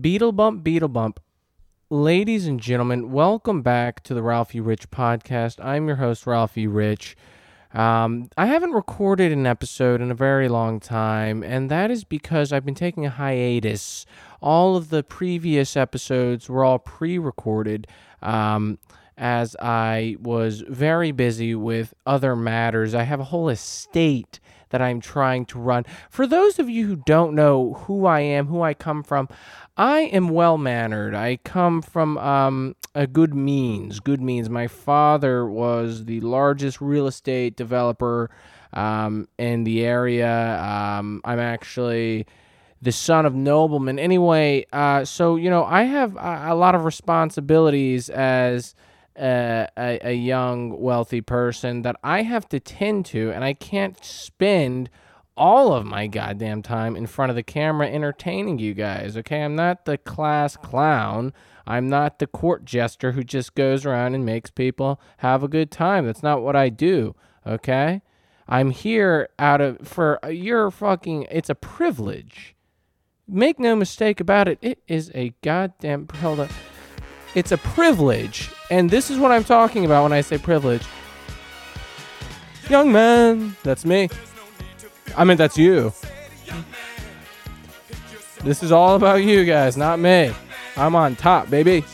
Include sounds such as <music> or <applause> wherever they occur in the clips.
Beetle bump, beetle bump. Ladies and gentlemen, welcome back to the Ralphi Rich podcast. I'm your host, Ralphi Rich. Um, I haven't recorded an episode in a very long time, and that is because I've been taking a hiatus. All of the previous episodes were all pre recorded. Um, as I was very busy with other matters. I have a whole estate that I'm trying to run. For those of you who don't know who I am, who I come from, I am well mannered. I come from um, a good means. Good means. My father was the largest real estate developer um, in the area. Um, I'm actually the son of noblemen. Anyway, uh, so you know, I have a, a lot of responsibilities as a, a, young wealthy person that I have to tend to, and I can't spend all of my goddamn time in front of the camera entertaining you guys. Okay, I'm not the class clown. I'm not the court jester who just goes around and makes people have a good time. That's not what I do. Okay, I'm here out of for uh, your fucking. It's a privilege. Make no mistake about it. It is a goddamn. Hold. It's a privilege. And this is what I'm talking about when I say privilege. Young man, that's me. I mean, that's you. This is all about you guys, not me. I'm on top, baby.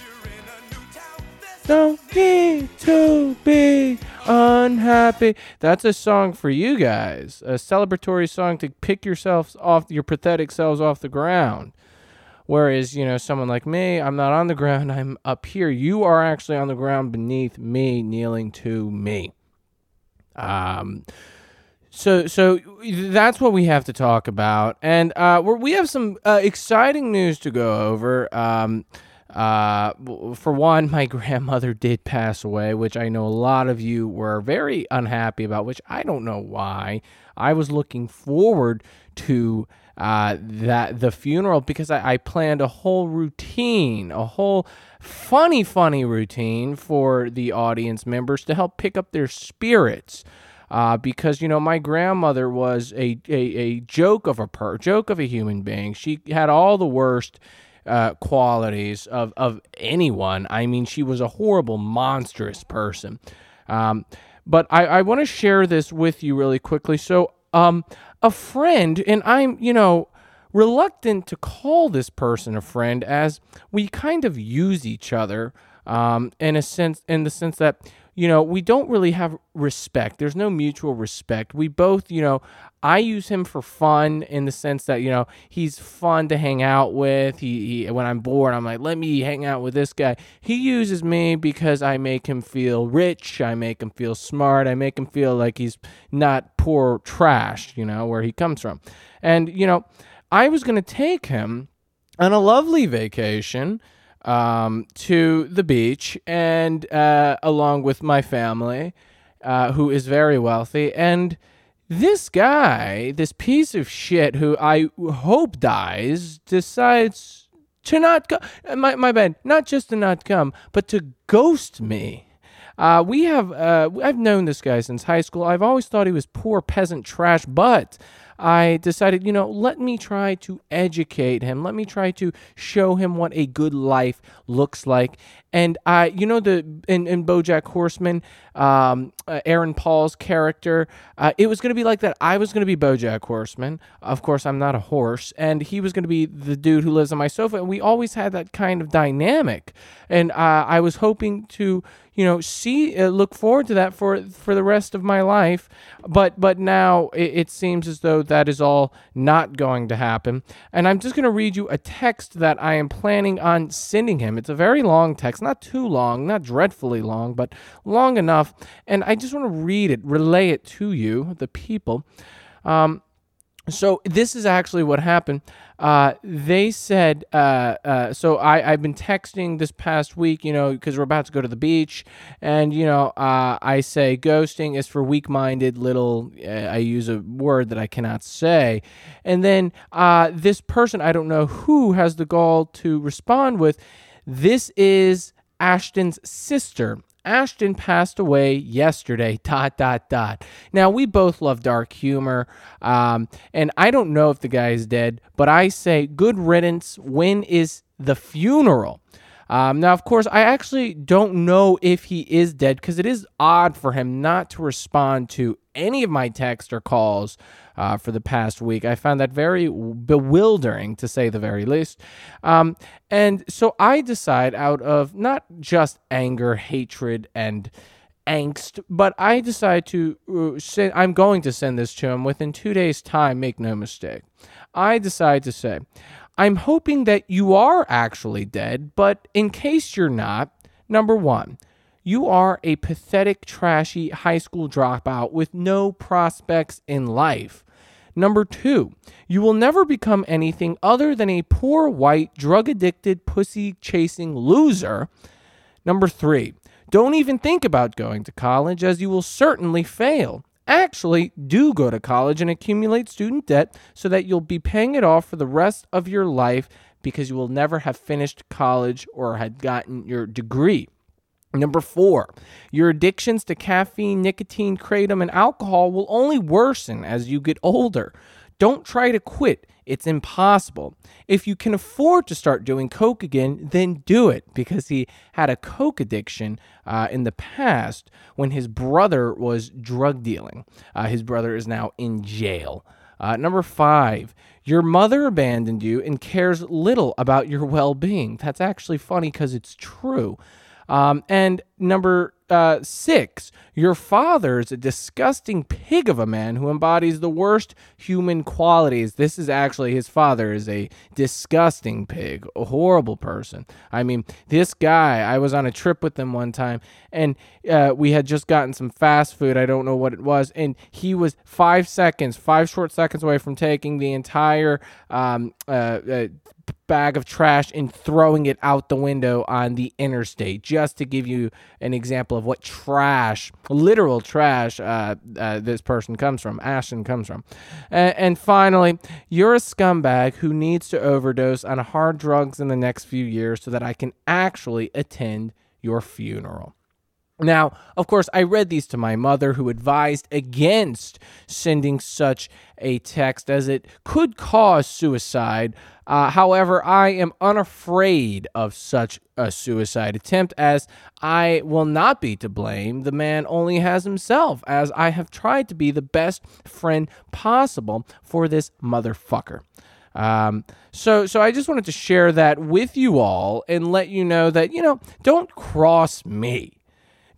Don't need to be unhappy. That's a song for you guys. A celebratory song to pick yourselves off, your pathetic selves off the ground. Whereas, you know, someone like me, I'm not on the ground, <laughs> I'm up here. You are actually on the ground beneath me, kneeling to me. Um, so, so that's what we have to talk about, and uh, we have some uh, exciting news to go over. Um, uh, for one, <laughs> my grandmother did pass away, which I know a lot of you were very unhappy about. Which I don't know why. I was looking forward to uh, that the funeral because I, I, planned a whole routine, a whole funny, funny routine for the audience members to help pick up their spirits. Uh, because you know my grandmother was a, a, a joke of a per joke of a human being. She had all the worst uh, qualities of of anyone. I mean, she was a horrible, monstrous person. Um, but I, I want to share this with you really quickly. So um, a friend, and I'm, you know, reluctant to call this person a friend as we kind of use each other um, in a sense, in the sense that you know, we don't really have respect. There's no mutual respect. We both, you know, I use him for fun in the sense that, you know, he's fun to hang out with. He, he when I'm bored, I'm like, let me hang out with this guy. He uses me because I make him feel rich. I make him feel smart. I make him feel like he's not poor trash, you know, where he comes from. And, you know, I was going to take him on a lovely vacation um, to the beach and uh, along with my family, uh, who is very wealthy. And this guy, this piece of shit who I hope dies, decides to not go. My, my bad, not just to not come, but to ghost me. Uh, we have, uh, I've known this guy since high school. I've always thought he was poor peasant trash, but I decided, you know, let me try to educate him. Let me try to show him what a good life looks like. And I, you know, the in, in BoJack Horseman, um, uh, Aaron Paul's character, uh, it was going to be like that. I was going to be BoJack Horseman. Of course, I'm not a horse, and he was going to be the dude who lives on my sofa. And we always had that kind of dynamic. And uh, I was hoping to, you know, see, uh, look forward to that for for the rest of my life. But but now it, it seems as though that is all not going to happen. And I'm just going to read you a text that I am planning on sending him. It's a very long text, not too long, not dreadfully long, but long enough. And I just want to read it, relay it to you, the people. Um, so this is actually what happened. Uh, they said, uh, uh, so I, I've been texting this past week, you know, because we're about to go to the beach. And, you know, uh, I say ghosting is for weak minded little, uh, I use a word that I cannot say. And then uh, this person, I don't know who, has the gall to respond with, this is Ashton's sister. Ashton passed away yesterday. <laughs> Dot dot dot. Now we both love dark humor, um, and I don't know if the guy is dead, but I say good riddance. When is the funeral. Um, now, of course, I actually don't know if he is dead because it is odd for him not to respond to any of my texts or calls uh, for the past week. I found that very bewildering, to say the very least. Um, and so I decide, out of not just anger, hatred, and angst, but I decide to uh, say I'm going to send this to him within two days' time. Make no mistake. I decide to say, I'm hoping that you are actually dead, but in case you're not, number one, you are a pathetic, trashy high school dropout with no prospects in life. Number two, you will never become anything other than a poor, white, drug addicted, pussy chasing loser. Number three, don't even think about going to college as you will certainly fail actually do go to college and accumulate student debt so that you'll be paying it off for the rest of your life because you will never have finished college or had gotten your degree. Number four, your addictions to caffeine, nicotine, kratom, and alcohol will only worsen as you get older. Don't try to quit. It's impossible. If you can afford to start doing Coke again, then do it because he had a Coke addiction uh, in the past when his brother was drug dealing. Uh, his brother is now in jail. Uh, number five, your mother abandoned you and cares little about your well being. That's actually funny because it's true. Um, and number uh, six, your father is a disgusting pig of a man who embodies the worst human qualities. This is actually his father is a disgusting pig, a horrible person. I mean, this guy, I was on a trip with him one time and uh, we had just gotten some fast food. I don't know what it was. And he was five seconds, five short seconds away from taking the entire um, uh, uh bag of trash and throwing it out the window on the interstate, just to give you an example of what trash, literal trash, uh, uh, this person comes from, Ashton comes from. And, and finally, you're a scumbag who needs to overdose on hard drugs in the next few years so that I can actually attend your funeral. Now, of course, I read these to my mother, who advised against sending such a text as it could cause suicide. Uh, however, I am unafraid of such a suicide attempt as I will not be to blame. The man only has himself, as I have tried to be the best friend possible for this motherfucker. Um, so, so I just wanted to share that with you all and let you know that, you know, don't cross me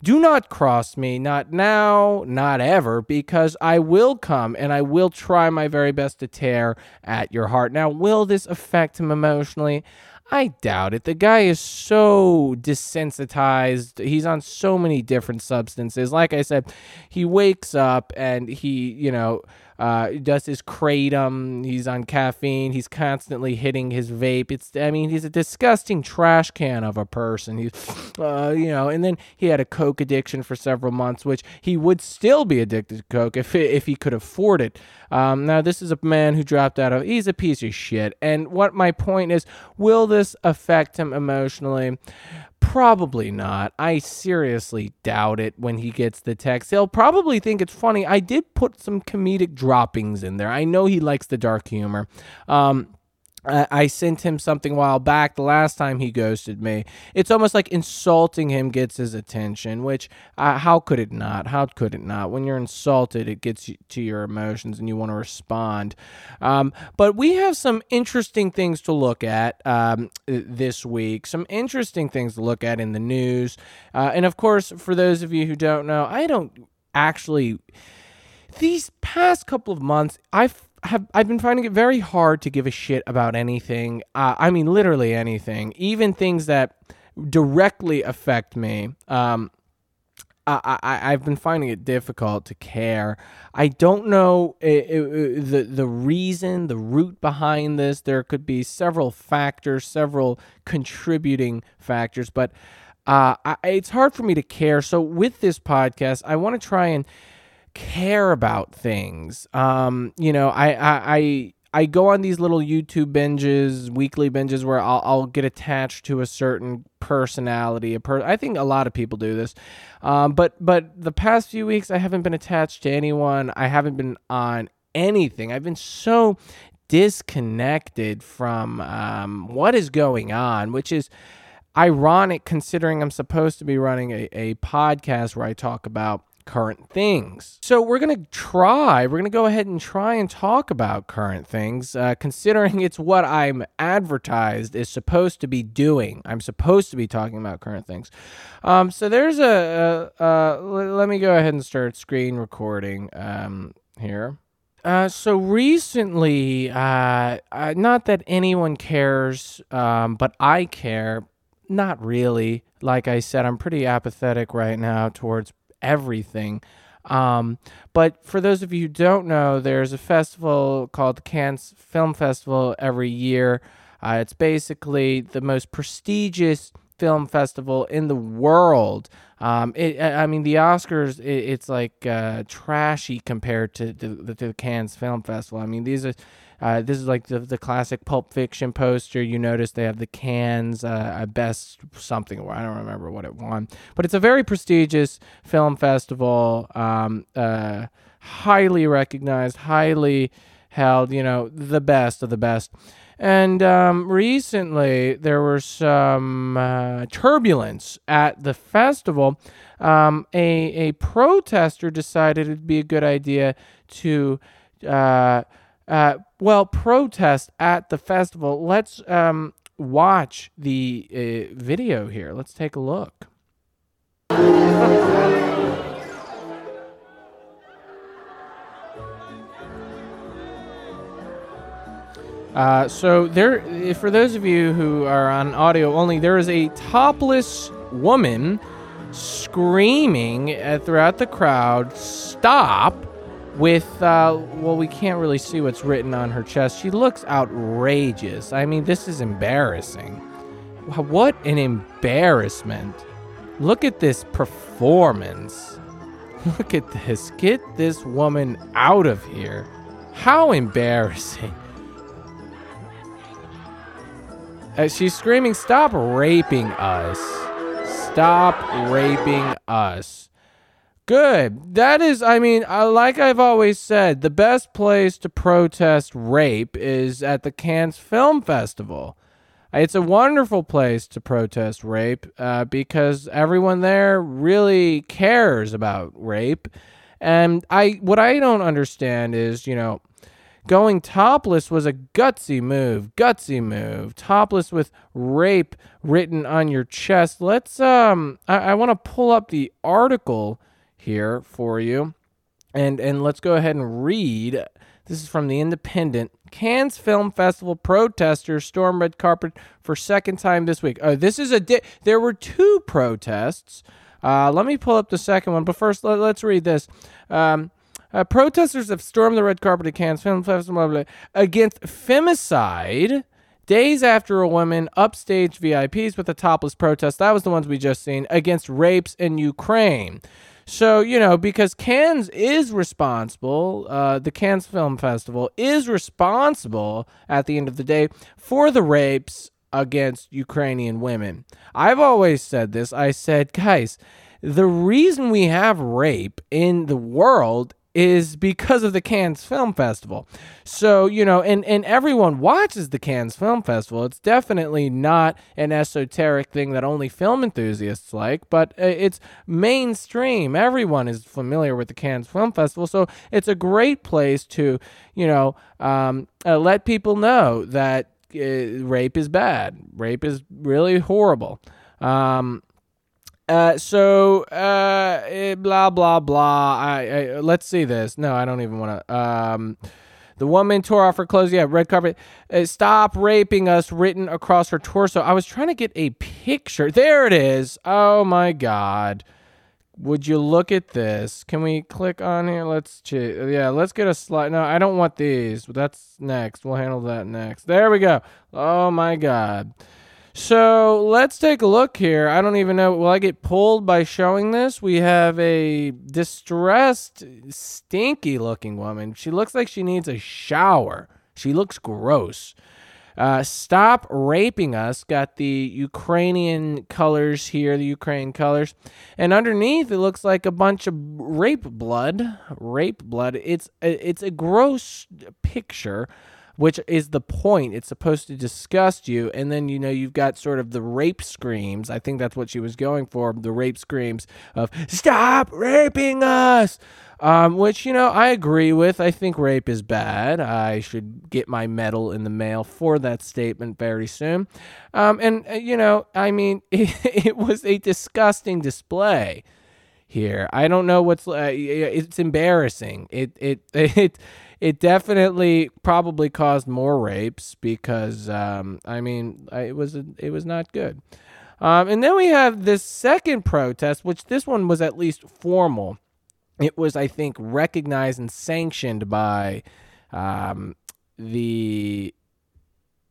do not cross me, not now, not ever, because I will come and I will try my very best to tear at your heart. Now, will this affect him emotionally? I doubt it. The guy is so desensitized. He's on so many different substances. Like I said, he wakes up and he, you know, uh, does his kratom. He's on caffeine. He's constantly hitting his vape. It's I mean he's a disgusting trash can of a person. He's uh, you know, and then he had a coke addiction for several months, which he would still be addicted to coke if if he could afford it. Um, now this is a man who dropped out of. He's a piece of shit. And what my point is, will this affect him emotionally? Probably not. I seriously doubt it when he gets the text. He'll probably think it's funny. I did put some comedic droppings in there. I know he likes the dark humor. Um, I sent him something a while back the last time he ghosted me. It's almost like insulting him gets his attention, which uh, how could it not? How could it not? When you're insulted, it gets you to your emotions and you want to respond. Um, but we have some interesting things to look at um, this week, some interesting things to look at in the news. Uh, and of course, for those of you who don't know, I don't actually. These past couple of months, I've have I've been finding it very hard to give a shit about anything. Uh, I mean, literally anything, even things that directly affect me. Um, I, I I've been finding it difficult to care. I don't know it, it, the the reason, the root behind this. There could be several factors, several contributing factors, but uh, I, it's hard for me to care. So with this podcast, I want to try and care about things. Um, you know, I, I, I I go on these little YouTube binges, weekly binges, where I'll, I'll get attached to a certain personality. A per- I think a lot of people do this, um, but but the past few weeks I haven't been attached to anyone. I haven't been on anything. I've been so disconnected from um, what is going on, which is ironic considering I'm supposed to be running a, a podcast where I talk about current things. So we're going to try, we're going to go ahead and try and talk about current things, uh, considering it's what I'm advertised is supposed to be doing. I'm supposed to be talking about current things. Um, so there's a, a, a, let me go ahead and start screen recording um, here. Uh, so recently, uh, uh, not that anyone cares, um, but I care. Not really. Like I said, I'm pretty apathetic right now towards everything. Um, but for those of you who don't know, there's a festival called the Cannes Film Festival every year. Uh, it's basically the most prestigious film festival in the world. Um, it, I mean, the Oscars, it, it's like uh, trashy compared to, to, to the Cannes Film Festival. I mean, these are uh, this is like the, the classic Pulp Fiction poster. You notice they have the Cannes, uh, best something. I don't remember what it won, but it's a very prestigious film festival. Um, uh, highly recognized, highly held. You know, the best of the best. And um, recently, there was some uh, turbulence at the festival. Um, a, a protester decided it'd be a good idea to uh, uh, well, protest at the festival. Let's um, watch the uh, video here. Let's take a look. <laughs> Uh, so there, for those of you who are on audio only, there is a topless woman screaming throughout the crowd, "Stop!" With uh, well we can't really see what's written on her chest. She looks outrageous. I mean this is embarrassing. What an embarrassment. Look at this performance. <laughs> Look at this. Get this woman out of here. How embarrassing. Uh, she's screaming stop raping us. Stop raping us Good. That is, I mean, uh, like I've always said, the best place to protest rape is at the Cannes Film Festival. It's a wonderful place to protest rape uh, because everyone there really cares about rape. And I, what I don't understand is, you know, going topless was a gutsy move, gutsy move. Topless with rape written on your chest. Let's, um, I, I want to pull up the article here for you. And and let's go ahead and read. This is from the Independent. Cannes Film Festival protesters storm red carpet for second time this week. Oh, this is a di- there were two protests. Uh, let me pull up the second one, but first let, us read this. Um, uh, protesters have stormed the red carpet at Cannes Film Festival against femicide days after a woman upstaged VIPs with a topless protest. That was the ones we just seen against rapes in Ukraine. So, you know, because Cannes is responsible, uh, the Cannes Film Festival is responsible at the end of the day for the rapes against Ukrainian women. I've always said this. I said, guys, the reason we have rape in the world is because of the Cannes Film Festival. So, you know, and, and everyone watches the Cannes Film Festival. It's definitely not an esoteric thing that only film enthusiasts like, but uh, it's mainstream. Everyone is familiar with the Cannes Film Festival. So it's a great place to, you know, um, uh, let people know that uh, rape is bad, rape is really horrible. Um, uh, so uh, eh, blah blah blah. I, I, let's see this. No, I don't even want to. Um, the woman tore off her clothes. Yeah, red carpet. Uh, Stop raping us. Written across her torso. I was trying to get a picture. There it is. Oh my god. Would you look at this? Can we click on here? Let's ch- yeah, let's get a slide. No, I don't want these. That's next. We'll handle that next. There we go. Oh my god. So let's take a look here. I don't even know. Will I get pulled by showing this? We have a distressed, stinky looking woman. She looks like she needs a shower. She looks gross. Uh, Stop raping us. Got the Ukrainian colors here, the Ukraine colors, and underneath it looks like a bunch of rape blood. Rape blood. It's it's a gross picture which is the point. It's supposed to disgust you. And then, you know, you've got sort of the rape screams. I think that's what she was going for the rape screams of, stop raping us. Um, which, you know, I agree with. I think rape is bad. I should get my medal in the mail for that statement very soon. Um, and, uh, you know, I mean, it, <laughs> it was a disgusting display here. I don't know what's uh, it's embarrassing. It it <laughs> it it definitely probably caused more rapes because um, I mean it was it was not good. Um, and then we have this second protest, which this one was at least formal. It was, I think, recognized and sanctioned by um, the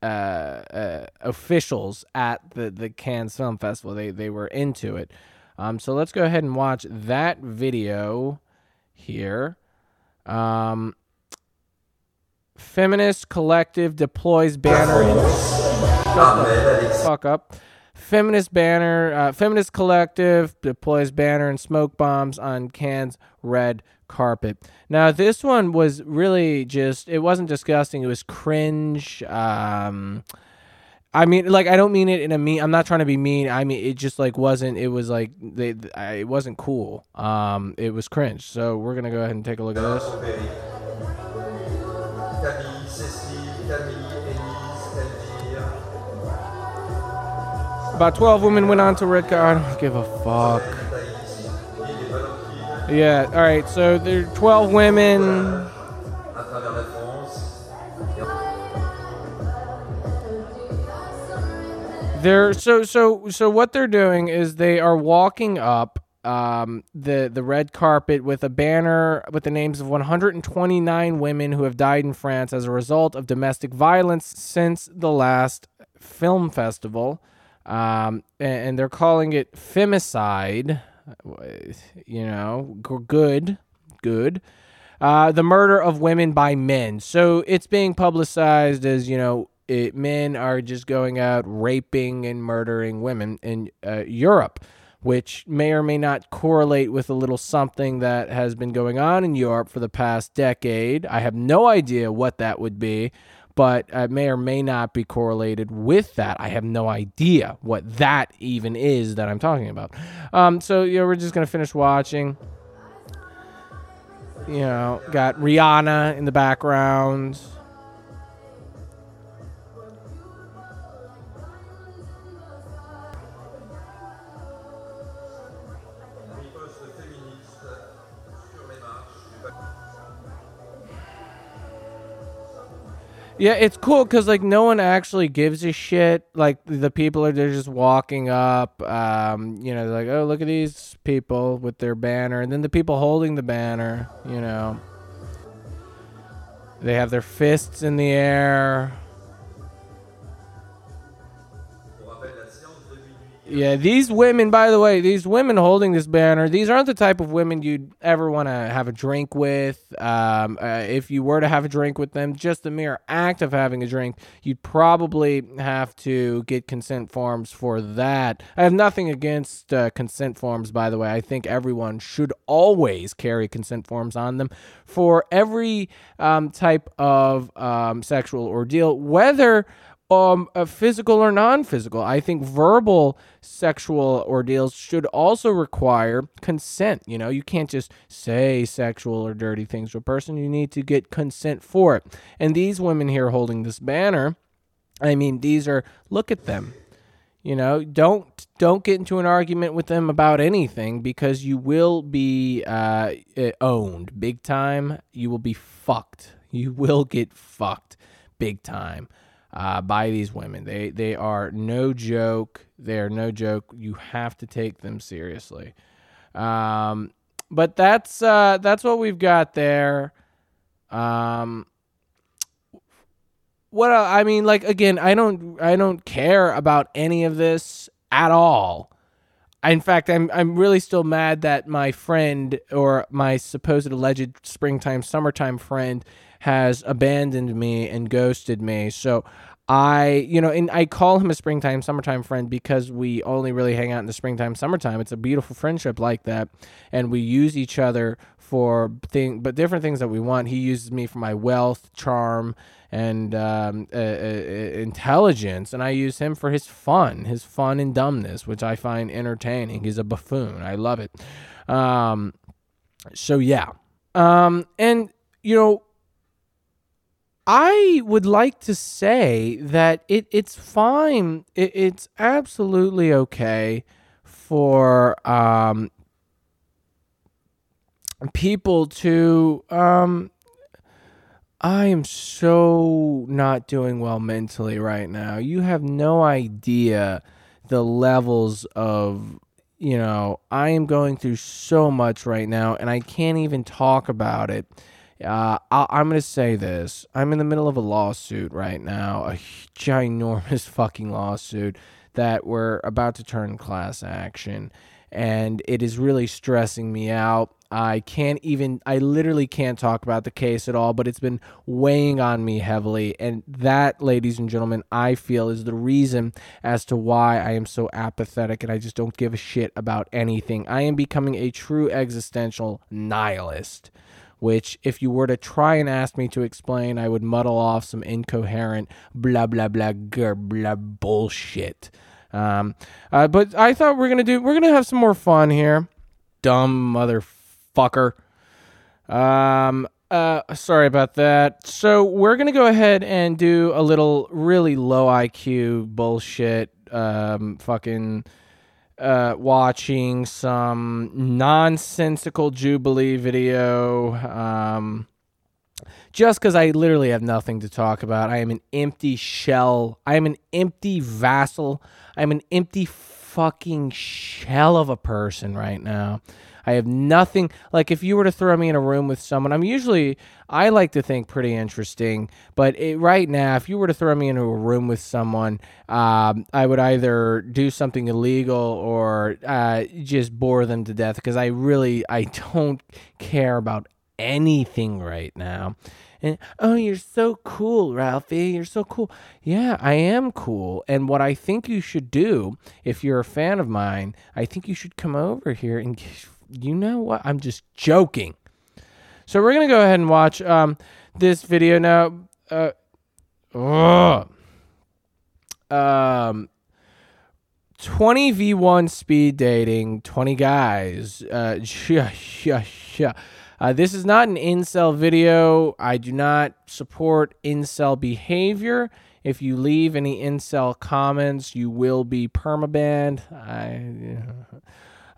uh, uh, officials at the, the Cannes Film Festival. They they were into it. Um, so let's go ahead and watch that video here. Um, feminist collective deploys banner. Fuck up. Feminist banner. Uh, feminist collective deploys banner and smoke bombs on Cannes red carpet. Now this one was really just. It wasn't disgusting. It was cringe. Um, I mean, like, I don't mean it in a mean. I'm not trying to be mean. I mean, it just like wasn't. It was like they. I, it wasn't cool. Um, it was cringe. So we're gonna go ahead and take a look at this. About 12 women went on to red car. I don't give a fuck. Yeah. All right. So there are 12 women. They're so so so what they're doing is they are walking up um, the the red carpet with a banner with the names of 129 women who have died in France as a result of domestic violence since the last film festival, um, and, and they're calling it femicide. You know, good, good. Uh, the murder of women by men. So it's being publicized as you know it, men are just going out raping and murdering women in uh, Europe, which may or may not correlate with a little something that has been going on in Europe for the past decade. I have no idea what that would be, but it may or may not be correlated with that. I have no idea what that even is that I'm talking about. Um, so, you know, we're just to finish watching. You know, got Rihanna in the background. Yeah, it's cool because like no one actually gives a shit. Like the people are they're just walking up. Um, you know, like oh look at these people with their banner, and then the people holding the banner. You know, they have their fists in the air. Yeah, these women, by the way, these women holding this banner, these aren't the type of women you'd ever want to have a drink with. Um, uh, if you were to have a drink with them, just the mere act of having a drink, you'd probably have to get consent forms for that. I have nothing against uh, consent forms, by the way. I think everyone should always carry consent forms on them for every um, type of um, sexual ordeal, whether um, uh, physical or non-physical. I think verbal sexual ordeals should also require consent. You know, you can't just say sexual or dirty things to a person. You need to get consent for it. And these women here holding this banner, I mean, these are look at them. You know, don't don't get into an argument with them about anything because you will be uh, owned big time. You will be fucked. You will get fucked big time uh, by these women. They they are no joke. They are no joke. You have to take them seriously. Um, but that's uh, that's what we've got there. Um, what I mean, like again, I don't I don't care about any of this at all. In fact, I'm I'm really still mad that my friend or my supposed alleged springtime summertime friend has abandoned me and ghosted me. So I, you know, and I call him a springtime, summertime friend because we only really hang out in the springtime, summertime. It's a beautiful friendship like that. And we use each other for thing, but different things that we want. He uses me for my wealth, charm, and um, uh, uh, intelligence, and I use him for his fun, his fun and dumbness, which I find entertaining. He's a buffoon. I love it. Um, so yeah, um, and you know, I would like to say that it it's fine. It, it's absolutely okay for um, people to um, I am so not doing well mentally right now. You have no idea the levels of, you know, I am going through so much right now and I can't even talk about it. Uh, i am going to say this. I'm in the middle of a lawsuit right now, a ginormous <laughs> fucking lawsuit that we're about to turn class action. And it is really stressing me out. I can't even, I literally can't talk about the case at all, but it's been weighing on me heavily. And that, ladies and gentlemen, I feel is the reason as to why I am so apathetic and I just don't give a shit about anything. I am becoming a true existential nihilist. Which, if you were to try and ask me to explain, I would muddle off some incoherent blah blah blah blah, blah bullshit. Um, uh, but I thought we're gonna do we're gonna have some more fun here. Dumb motherfucker. Um, uh, sorry about that. So we're gonna go ahead and do a little really low IQ bullshit. Um, fucking uh, watching some nonsensical Jubilee video. Um, just because I literally have nothing to talk about. I am an empty shell. I am an empty vassal. I am an empty fucking shell of a person right now. I have nothing like if you were to throw me in a room with someone, I'm usually I like to think pretty interesting, but it, right now, if you were to throw me into a room with someone, um, I would either do something illegal or uh, just bore them to death because I really I <laughs> don't care about anything right now. And oh, you're so cool, Ralphi. You're so cool. Yeah, I am cool. And what I think you should do, if you're a fan of mine, I think you should come over here and you know what? I'm just joking. So we're gonna go ahead and watch um, this video now. Uh, um, 20 v1 speed dating, 20 guys. Uh, <laughs> yeah, yeah, yeah. Uh, this is not an incel video. I do not support incel behavior. If you leave any incel comments, you will be permabanned. I.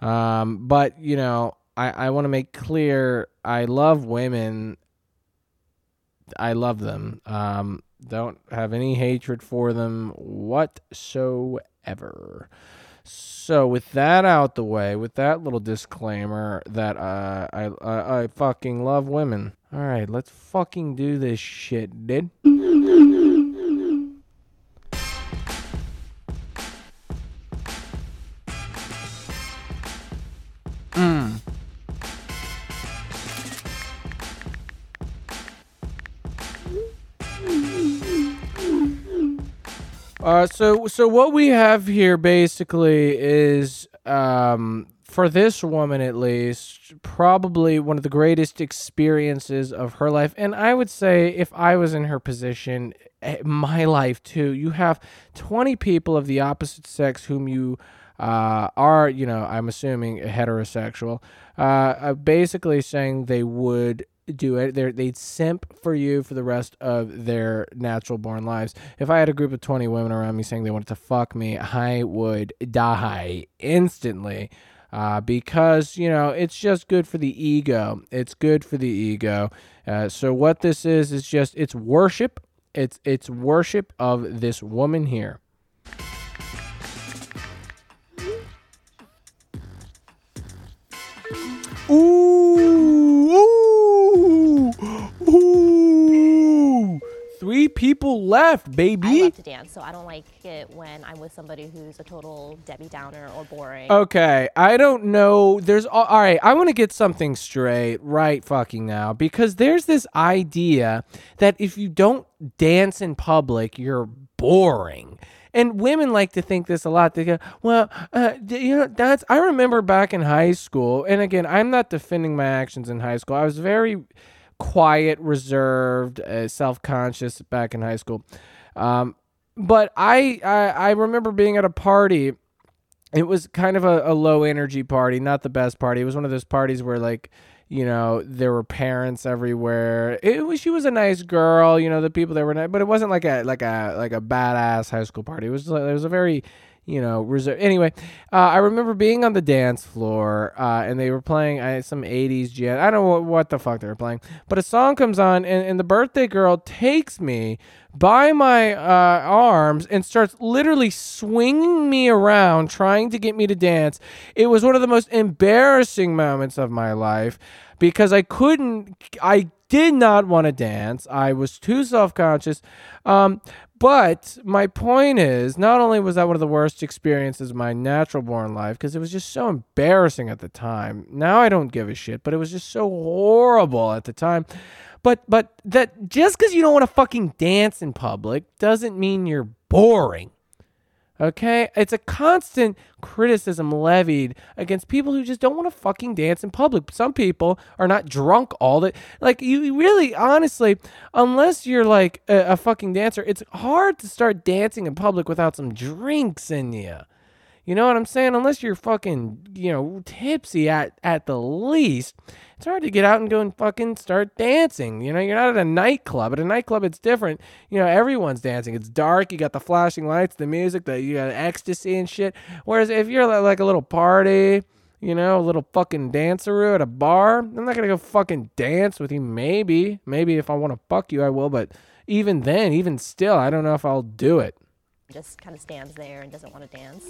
Um, but you know, I, I want to make clear I love women. I love them. Um, don't have any hatred for them whatsoever. So with that out the way, with that little disclaimer that uh, I, I I fucking love women. All right, let's fucking do this shit, dude. Uh, so so what we have here basically is um, for this woman at least probably one of the greatest experiences of her life. And i would say if i was in her position eh, my life too you have 20 people of the opposite sex whom you uh, are you know i'm assuming heterosexual uh, basically saying they would do it. they they'd simp for you for the rest of their natural born lives. If I had a group of 20 women around me saying they wanted to fuck me, I would die instantly. Uh, because you know it's just good for the ego. It's good for the ego. Uh, so what this is is just it's worship. It's it's worship of this woman here. Ooh, ooh, ooh. Three people left, baby. I love to dance, so I don't like it when I'm with somebody who's a total Debbie Downer or boring. Okay, I don't know. There's all right. I want to get something straight right fucking now because there's this idea that if you don't dance in public, you're boring. and women like to think this a lot. They go, well, uh, you know, that's. I remember back in high school, and again, I'm not defending my actions in high school. I was very quiet, reserved, uh, self-conscious back in high school. Um, but I, I I remember being at a party. It was kind of a, a low energy party, not the best party. It was one of those parties where like you know there were parents everywhere it was she was a nice girl you know the people that were nice but it wasn't like a like a like a badass high school party it was like, it was a very you know reserved anyway uh, i remember being on the dance floor uh, and they were playing uh, some 80s jazz i don't know what, the fuck they were playing but a song comes on and, and the birthday girl takes me by my uh, arms and starts literally swinging me around trying to get me to dance. It was one of the most embarrassing moments of my life because i couldn't i did not want to dance. I was too self-conscious. Um, but my point is, not only was that one of the worst experiences of my natural born life, because it was just so embarrassing at the time. Now I don't give a shit, but it was just so horrible at the time. But but that just because you don't want to fucking dance in public doesn't mean you're boring. Okay? It's a constant criticism levied against people who just don't want to fucking dance in public. Some people are not drunk all the like you really honestly, unless you're like a, a fucking dancer, it's hard to start dancing in public without some drinks in you. You know what I'm saying? Unless you're fucking, you know, tipsy at at the least, it's hard to get out and go and fucking start dancing. You know, you're not at a nightclub. At a nightclub, it's different. You know, everyone's dancing. It's dark. You got the flashing lights, the music, the you got ecstasy and shit. Whereas if you're like a little party, you know, a little fucking danceroo at a bar, I'm not gonna go fucking dance with you. Maybe, maybe if I want to fuck you, I will. But even then, even still, I don't know if I'll do it. Just kind of stands there and doesn't want to dance.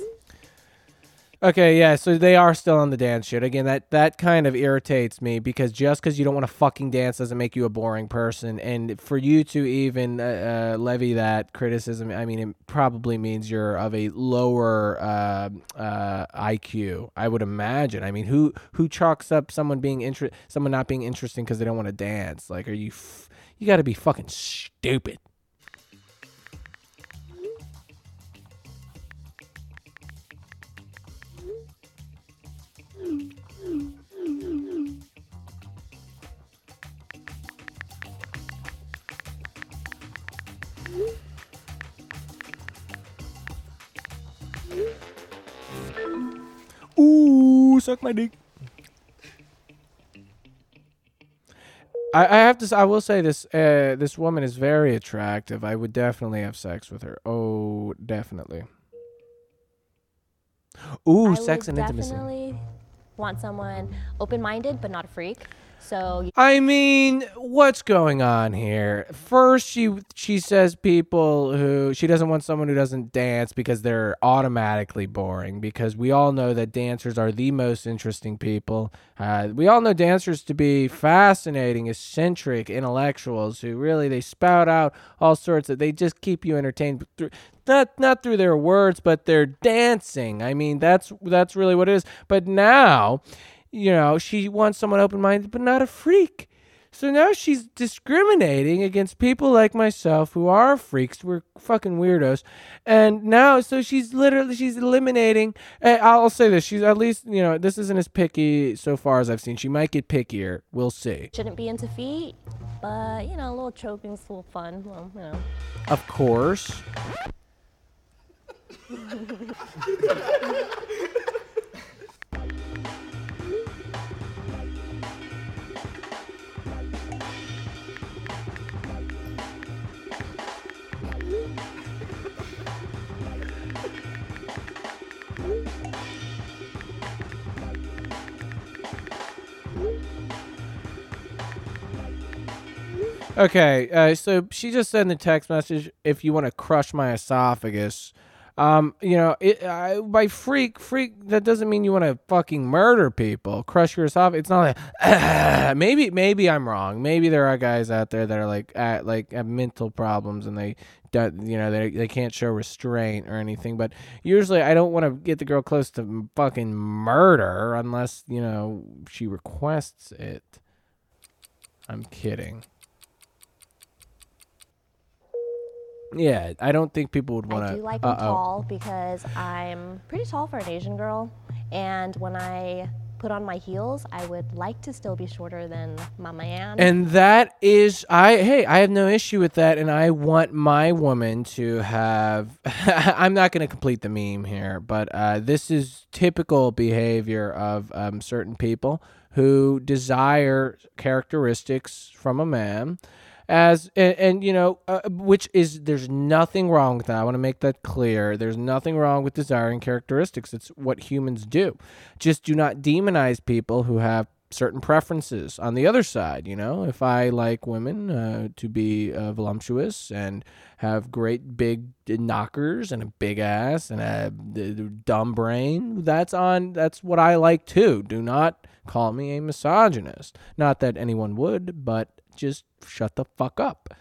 Okay, yeah, so they are still on the dance shit. Again, that that kind of irritates me because just because you don't want to fucking dance doesn't make you a boring person. And for you to even uh, uh, levy that criticism, I mean, it probably means you're of a lower uh, uh IQ. I would imagine. I mean, who who chalks up someone being inter- someone not being interesting because they don't want to dance? Like, are you? F- you got to be fucking stupid. Ooh, suck my dick. I, I have to. I will say this. Uh, this woman is very attractive. I would definitely have sex with her. Oh, definitely. Ooh, I sex and intimacy. definitely want someone open-minded but not a freak. So I mean, what's going on here? First, she she says people who she doesn't want someone who doesn't dance because they're automatically boring. Because we all know that dancers are the most interesting people. Uh, we all know dancers to be fascinating, eccentric intellectuals who really they spout out all sorts of. They just keep you entertained through not not through their words, but their dancing. I mean, that's that's really what it is. But now you know, she wants someone open minded, but not a freak. So now she's discriminating against people like myself who are freaks. We're fucking weirdos. And now, so she's literally, she's eliminating. eh, I'll say this. She's at least, you know, this isn't as picky so far as I've seen. She might get pickier. We'll see. shouldn't be into feet, but you know, a little choking's a little fun. Well, you know. Of course. <laughs> Okay, uh, so she just sent the text message if you want to crush my esophagus. Um, you know, it, uh, by freak, freak, that doesn't mean you want to fucking murder people, crush your esophagus. It's not like, <clears throat> maybe, maybe I'm wrong. Maybe there are guys out there that are like, like have mental problems and they, don't- you know, they, they can't show restraint or anything. But usually I don't want to get the girl close to fucking murder unless, you know, she requests it. I'm kidding. Yeah, I don't think people would want to. I do like them tall because I'm pretty tall for an Asian girl, and when I put on my heels, I would like to still be shorter than Mama Ann. And that is, I hey, I have no issue with that, and I want my woman to have. <laughs> I'm not going to complete the meme here, but uh, this is typical behavior of um, certain people who desire characteristics from a man as and, and you know uh, which is there's nothing wrong with that. I want to make that clear. There's nothing wrong with desiring characteristics. It's what humans do. Just do not demonize people who have certain preferences on the other side you know? If i like women uh, to be uh, voluptuous and have great big knockers and a big ass and a, a dumb brain that's on that's what i like too. Do not call me a misogynist. Not that anyone would but just shut the fuck up.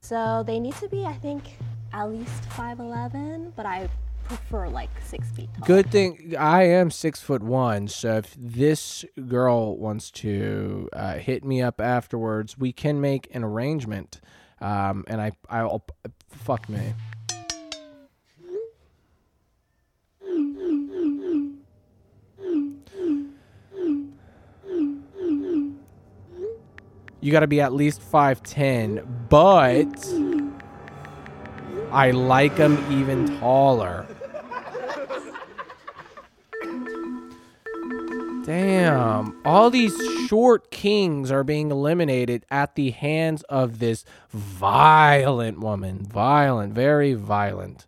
So they need to be, I think, at least 5'11, but I prefer like six feet tall. Good thing I am six foot one, so if this girl wants to uh, hit me up afterwards, we can make an arrangement. Um, and I, I'll fuck me. You got to be at least 5'10, but I like them even taller. Damn. All these short kings are being eliminated at the hands of this violent woman. Violent, very violent.